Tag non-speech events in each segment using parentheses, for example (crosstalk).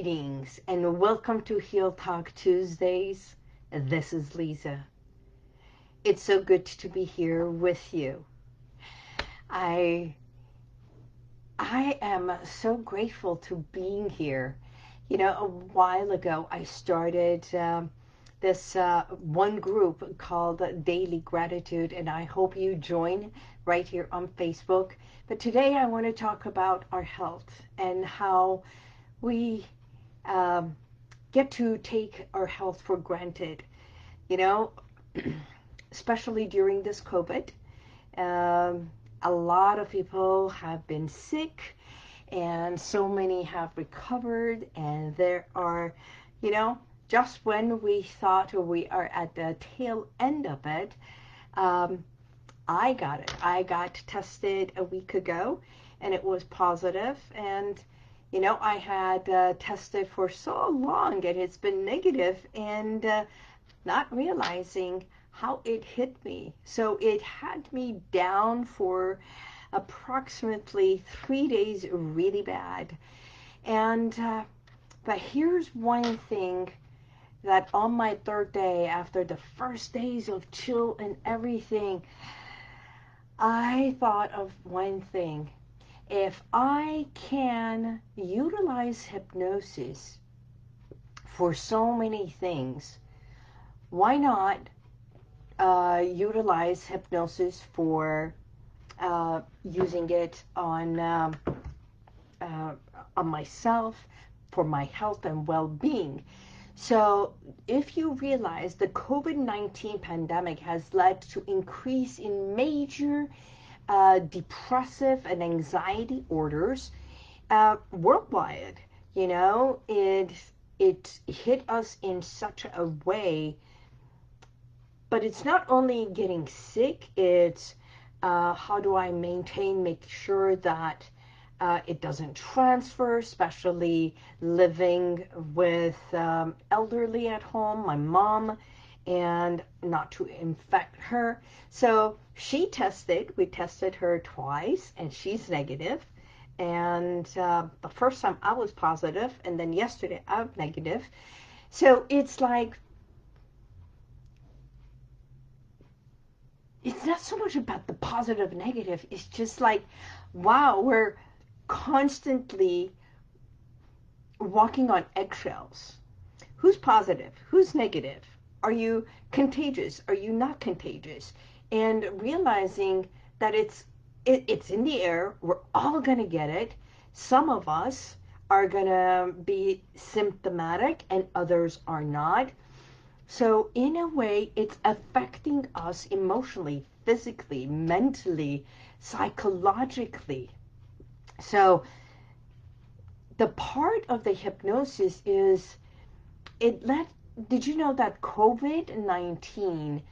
Greetings and welcome to Heal Talk Tuesdays. This is Lisa. It's so good to be here with you. I I am so grateful to being here. You know, a while ago I started um, this uh, one group called Daily Gratitude, and I hope you join right here on Facebook. But today I want to talk about our health and how we um, get to take our health for granted. You know, (clears throat) especially during this COVID, um, a lot of people have been sick and so many have recovered and there are, you know, just when we thought we are at the tail end of it, um, I got it. I got tested a week ago and it was positive and you know, I had uh, tested for so long and it's been negative and uh, not realizing how it hit me. So it had me down for approximately three days really bad. And, uh, but here's one thing that on my third day, after the first days of chill and everything, I thought of one thing. If I can utilize hypnosis for so many things, why not uh, utilize hypnosis for uh, using it on um, uh, on myself for my health and well-being. So if you realize the COVID-19 pandemic has led to increase in major uh, depressive and anxiety orders uh, worldwide, you know, it, it hit us in such a way but it's not only getting sick, it's uh, how do I maintain, make sure that uh, it doesn't transfer, especially living with um, elderly at home, my mom, and not to infect her. So she tested, we tested her twice, and she's negative. And uh, the first time I was positive, and then yesterday I'm negative. So it's like it's not so much about the positive negative it's just like wow we're constantly walking on eggshells who's positive who's negative are you contagious? Are you not contagious? And realizing that it's it, it's in the air we're all going to get it. Some of us are going to be symptomatic and others are not. So in a way, it's affecting us emotionally, physically, mentally, psychologically. So the part of the hypnosis is, it led, did you know that COVID-19,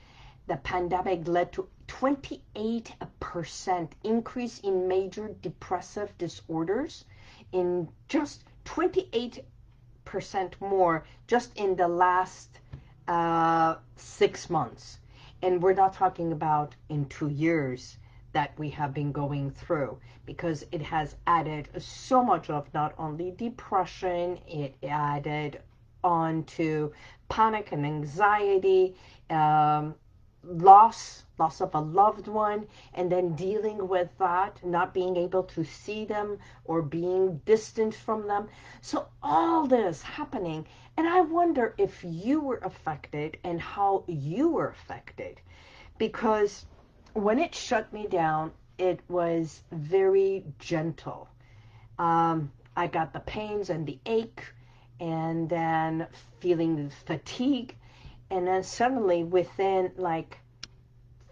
the pandemic led to 28% increase in major depressive disorders in just 28% more just in the last uh, six months. And we're not talking about in two years that we have been going through because it has added so much of not only depression, it added on to panic and anxiety, um, loss, loss of a loved one, and then dealing with that, not being able to see them or being distant from them. So all this happening, and I wonder if you were affected and how you were affected. Because when it shut me down, it was very gentle. Um, I got the pains and the ache, and then feeling fatigue, and then suddenly within like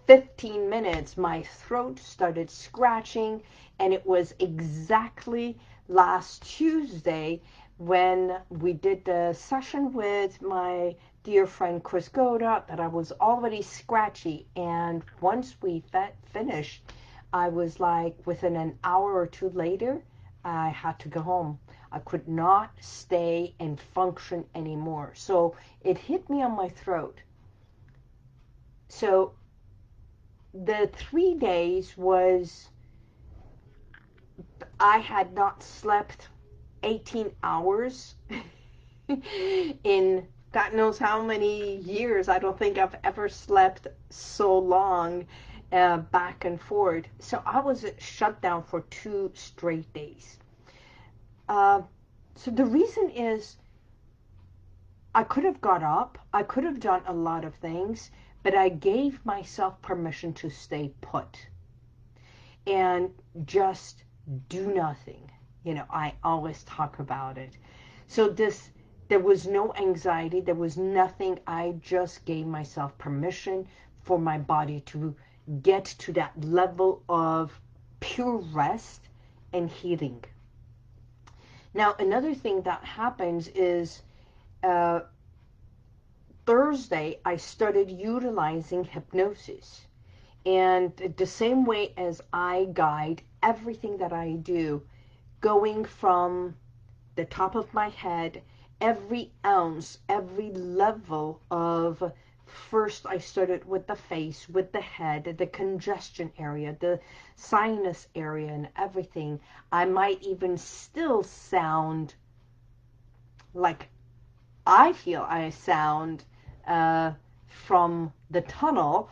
15 minutes, my throat started scratching, and it was exactly last Tuesday when we did the session with my dear friend Chris Goda that I was already scratchy. And once we finished, I was like, within an hour or two later, I had to go home. I could not stay and function anymore. So it hit me on my throat. So the three days was I had not slept 18 hours (laughs) in God knows how many years. I don't think I've ever slept so long uh, back and forth. So I was shut down for two straight days. Uh, so the reason is I could have got up. I could have done a lot of things, but I gave myself permission to stay put and just do nothing. You know, I always talk about it. So this there was no anxiety. There was nothing. I just gave myself permission for my body to get to that level of pure rest and healing. Now, another thing that happens is uh, Thursday, I started utilizing hypnosis. And the same way as I guide everything that I do, going from the top of my head every ounce, every level of first I started with the face, with the head, the congestion area, the sinus area and everything. I might even still sound like I feel I sound uh, from the tunnel.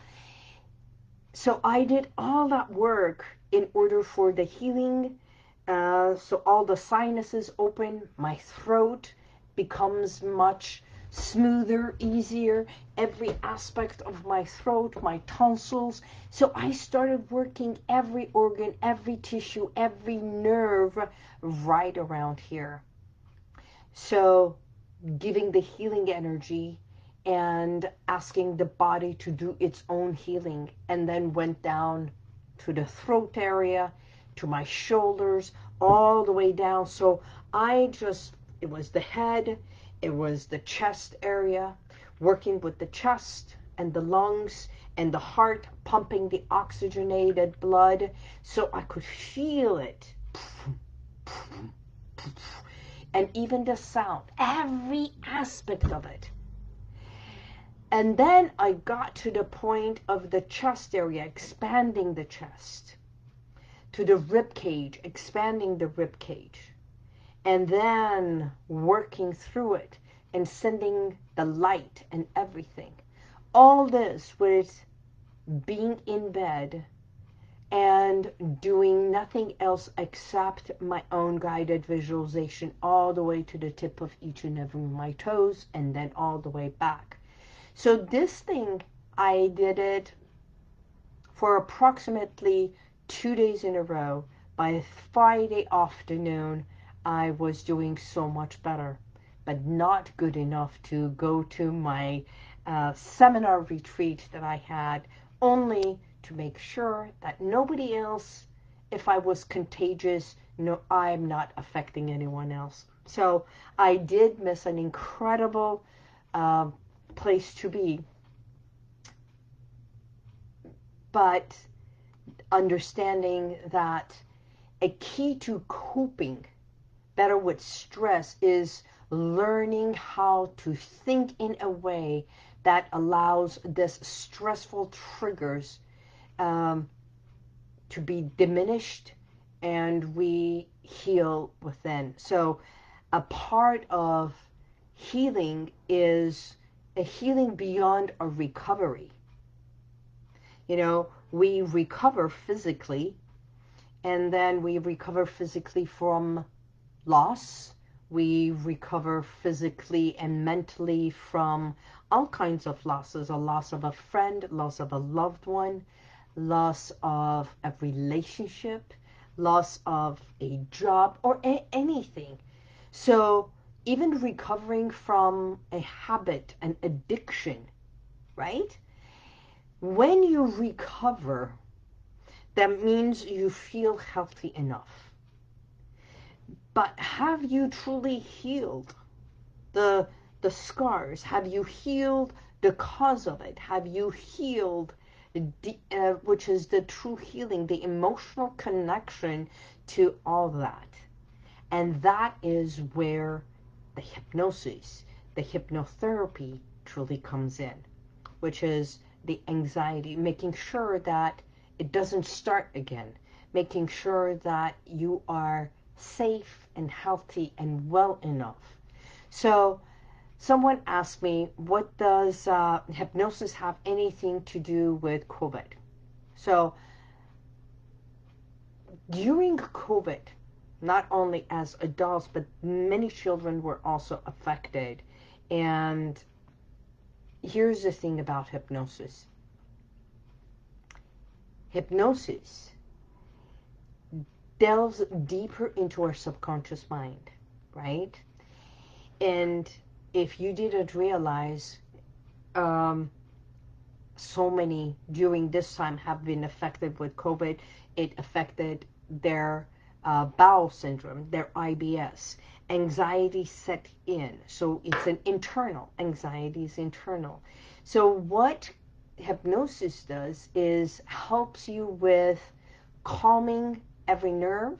So I did all that work in order for the healing. Uh, so all the sinuses open, my throat, becomes much smoother, easier, every aspect of my throat, my tonsils. So I started working every organ, every tissue, every nerve right around here. So giving the healing energy and asking the body to do its own healing and then went down to the throat area, to my shoulders, all the way down. So I just it was the head, it was the chest area, working with the chest and the lungs and the heart pumping the oxygenated blood so I could feel it. And even the sound, every aspect of it. And then I got to the point of the chest area, expanding the chest, to the rib cage, expanding the rib cage and then working through it and sending the light and everything. All this with being in bed and doing nothing else except my own guided visualization all the way to the tip of each and every one of my toes and then all the way back. So this thing, I did it for approximately two days in a row. By Friday afternoon, I was doing so much better, but not good enough to go to my uh, seminar retreat that I had, only to make sure that nobody else, if I was contagious, no, I'm not affecting anyone else. So I did miss an incredible uh, place to be. But understanding that a key to coping better with stress is learning how to think in a way that allows this stressful triggers um, to be diminished and we heal within. So a part of healing is a healing beyond a recovery. You know, we recover physically and then we recover physically from loss. We recover physically and mentally from all kinds of losses, a loss of a friend, loss of a loved one, loss of a relationship, loss of a job, or a anything. So even recovering from a habit, an addiction, right? When you recover, that means you feel healthy enough. But have you truly healed the, the scars? Have you healed the cause of it? Have you healed, the, uh, which is the true healing, the emotional connection to all that? And that is where the hypnosis, the hypnotherapy truly comes in, which is the anxiety, making sure that it doesn't start again, making sure that you are safe and healthy and well enough. So someone asked me, what does uh, hypnosis have anything to do with COVID? So during COVID, not only as adults, but many children were also affected. And here's the thing about hypnosis. Hypnosis delves deeper into our subconscious mind, right? And if you didn't realize, um, so many during this time have been affected with COVID, it affected their uh, bowel syndrome, their IBS. Anxiety set in. So it's an internal. Anxiety is internal. So what hypnosis does is helps you with calming every nerve,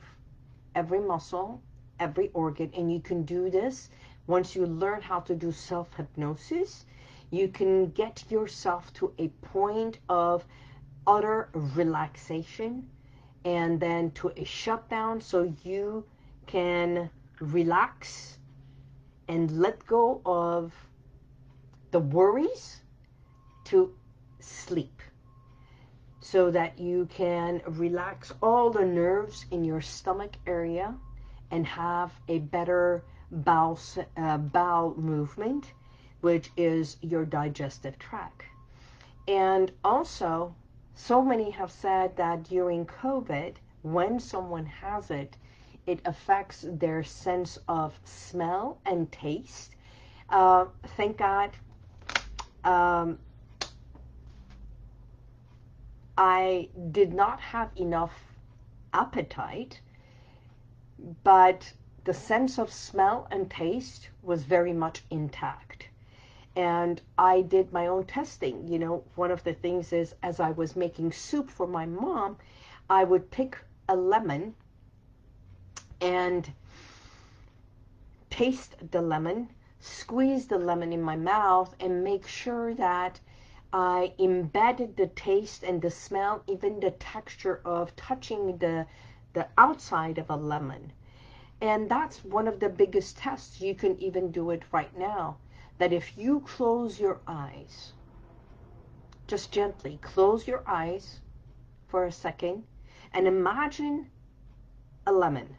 every muscle, every organ. And you can do this once you learn how to do self-hypnosis. You can get yourself to a point of utter relaxation and then to a shutdown so you can relax and let go of the worries to sleep so that you can relax all the nerves in your stomach area and have a better bowel, uh, bowel movement, which is your digestive tract. And also, so many have said that during COVID, when someone has it, it affects their sense of smell and taste. Uh, thank God um, I did not have enough appetite, but the sense of smell and taste was very much intact and I did my own testing. You know, one of the things is as I was making soup for my mom, I would pick a lemon and taste the lemon, squeeze the lemon in my mouth and make sure that I embedded the taste and the smell, even the texture of touching the, the outside of a lemon. And that's one of the biggest tests. You can even do it right now that if you close your eyes, just gently close your eyes for a second and imagine a lemon.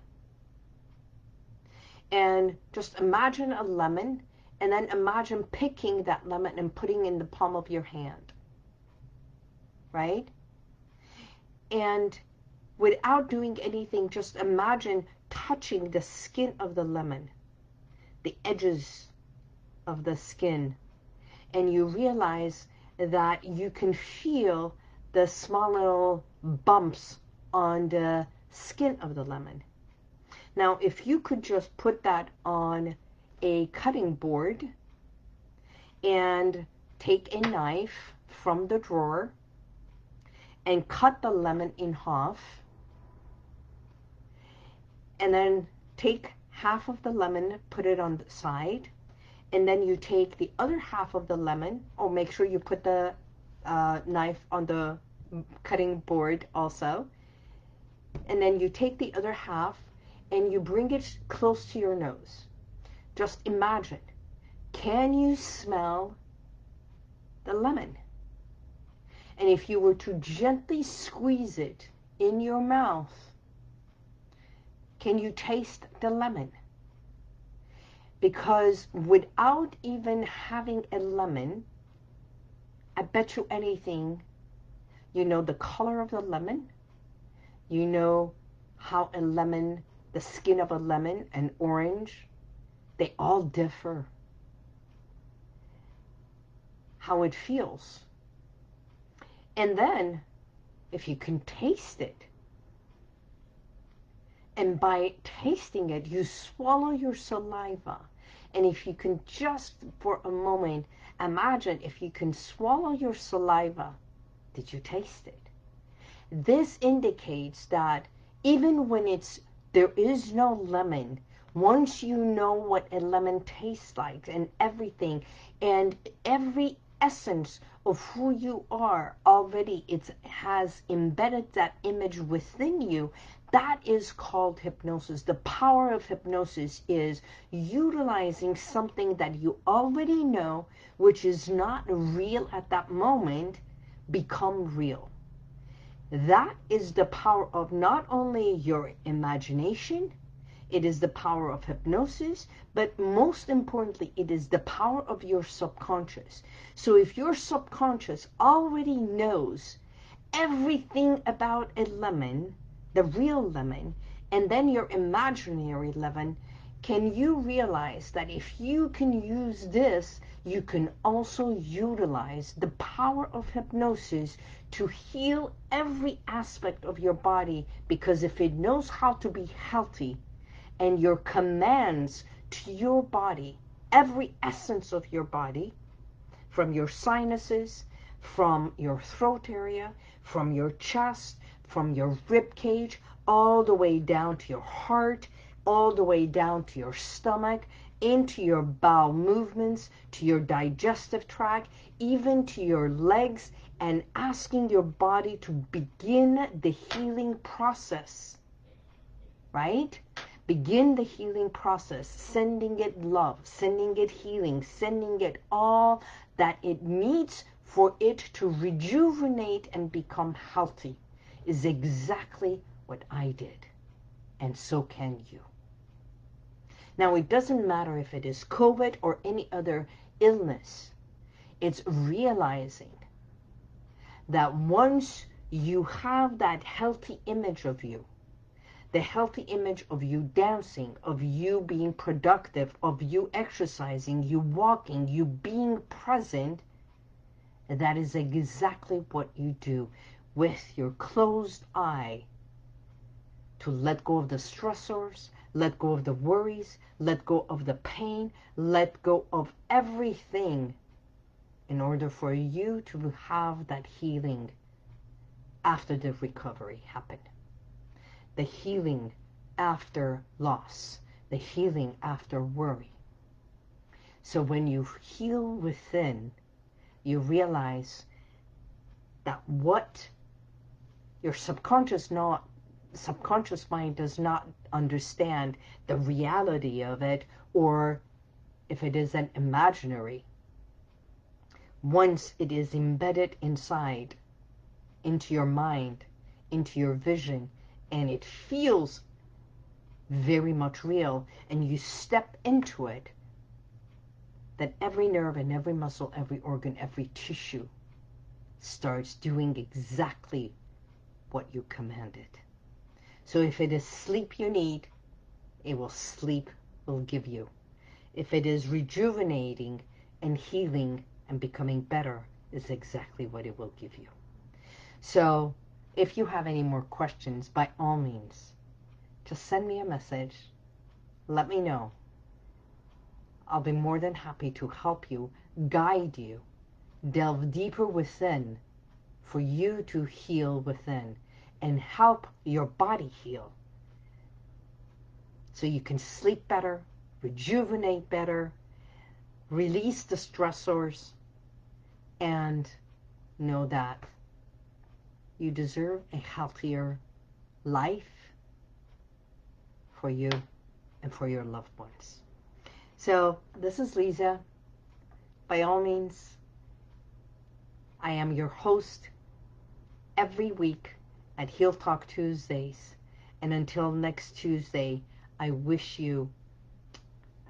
And just imagine a lemon and then imagine picking that lemon and putting in the palm of your hand. Right? And without doing anything, just imagine touching the skin of the lemon, the edges of the skin and you realize that you can feel the small little bumps on the skin of the lemon. Now, if you could just put that on a cutting board and take a knife from the drawer and cut the lemon in half and then take half of the lemon, put it on the side and then you take the other half of the lemon, or make sure you put the uh, knife on the cutting board also, and then you take the other half and you bring it close to your nose. Just imagine, can you smell the lemon? And if you were to gently squeeze it in your mouth, can you taste the lemon? Because without even having a lemon, I bet you anything, you know the color of the lemon, you know how a lemon, the skin of a lemon, an orange, they all differ. How it feels. And then, if you can taste it, and by tasting it, you swallow your saliva. And if you can just for a moment imagine if you can swallow your saliva, did you taste it? This indicates that even when it's there is no lemon, once you know what a lemon tastes like and everything, and every essence of who you are already it has embedded that image within you that is called hypnosis. The power of hypnosis is utilizing something that you already know, which is not real at that moment, become real. That is the power of not only your imagination, it is the power of hypnosis, but most importantly, it is the power of your subconscious. So if your subconscious already knows everything about a lemon, the real lemon, and then your imaginary lemon, can you realize that if you can use this, you can also utilize the power of hypnosis to heal every aspect of your body because if it knows how to be healthy and your commands to your body, every essence of your body, from your sinuses, from your throat area, from your chest, from your rib cage, all the way down to your heart, all the way down to your stomach, into your bowel movements, to your digestive tract, even to your legs, and asking your body to begin the healing process. Right? Begin the healing process, sending it love, sending it healing, sending it all that it needs for it to rejuvenate and become healthy is exactly what I did. And so can you. Now, it doesn't matter if it is COVID or any other illness. It's realizing that once you have that healthy image of you, the healthy image of you dancing, of you being productive, of you exercising, you walking, you being present, that is exactly what you do with your closed eye to let go of the stressors, let go of the worries, let go of the pain, let go of everything in order for you to have that healing after the recovery happened. The healing after loss, the healing after worry. So when you heal within, you realize that what your subconscious not subconscious mind does not understand the reality of it or if it is an imaginary. Once it is embedded inside, into your mind, into your vision, and it feels very much real, and you step into it, that every nerve and every muscle, every organ, every tissue starts doing exactly what you commanded. So if it is sleep you need, it will sleep will give you. If it is rejuvenating and healing and becoming better, is exactly what it will give you. So if you have any more questions, by all means, just send me a message. Let me know. I'll be more than happy to help you, guide you, delve deeper within for you to heal within and help your body heal. So you can sleep better, rejuvenate better, release the stressors, and know that you deserve a healthier life for you and for your loved ones. So this is Lisa. By all means, I am your host every week at Heal Talk Tuesdays. And until next Tuesday, I wish you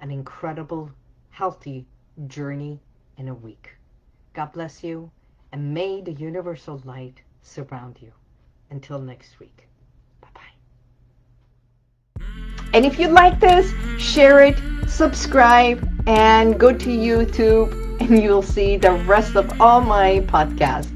an incredible, healthy journey in a week. God bless you, and may the universal light surround you. Until next week. Bye-bye. And if you like this, share it, subscribe, and go to YouTube, and you'll see the rest of all my podcasts.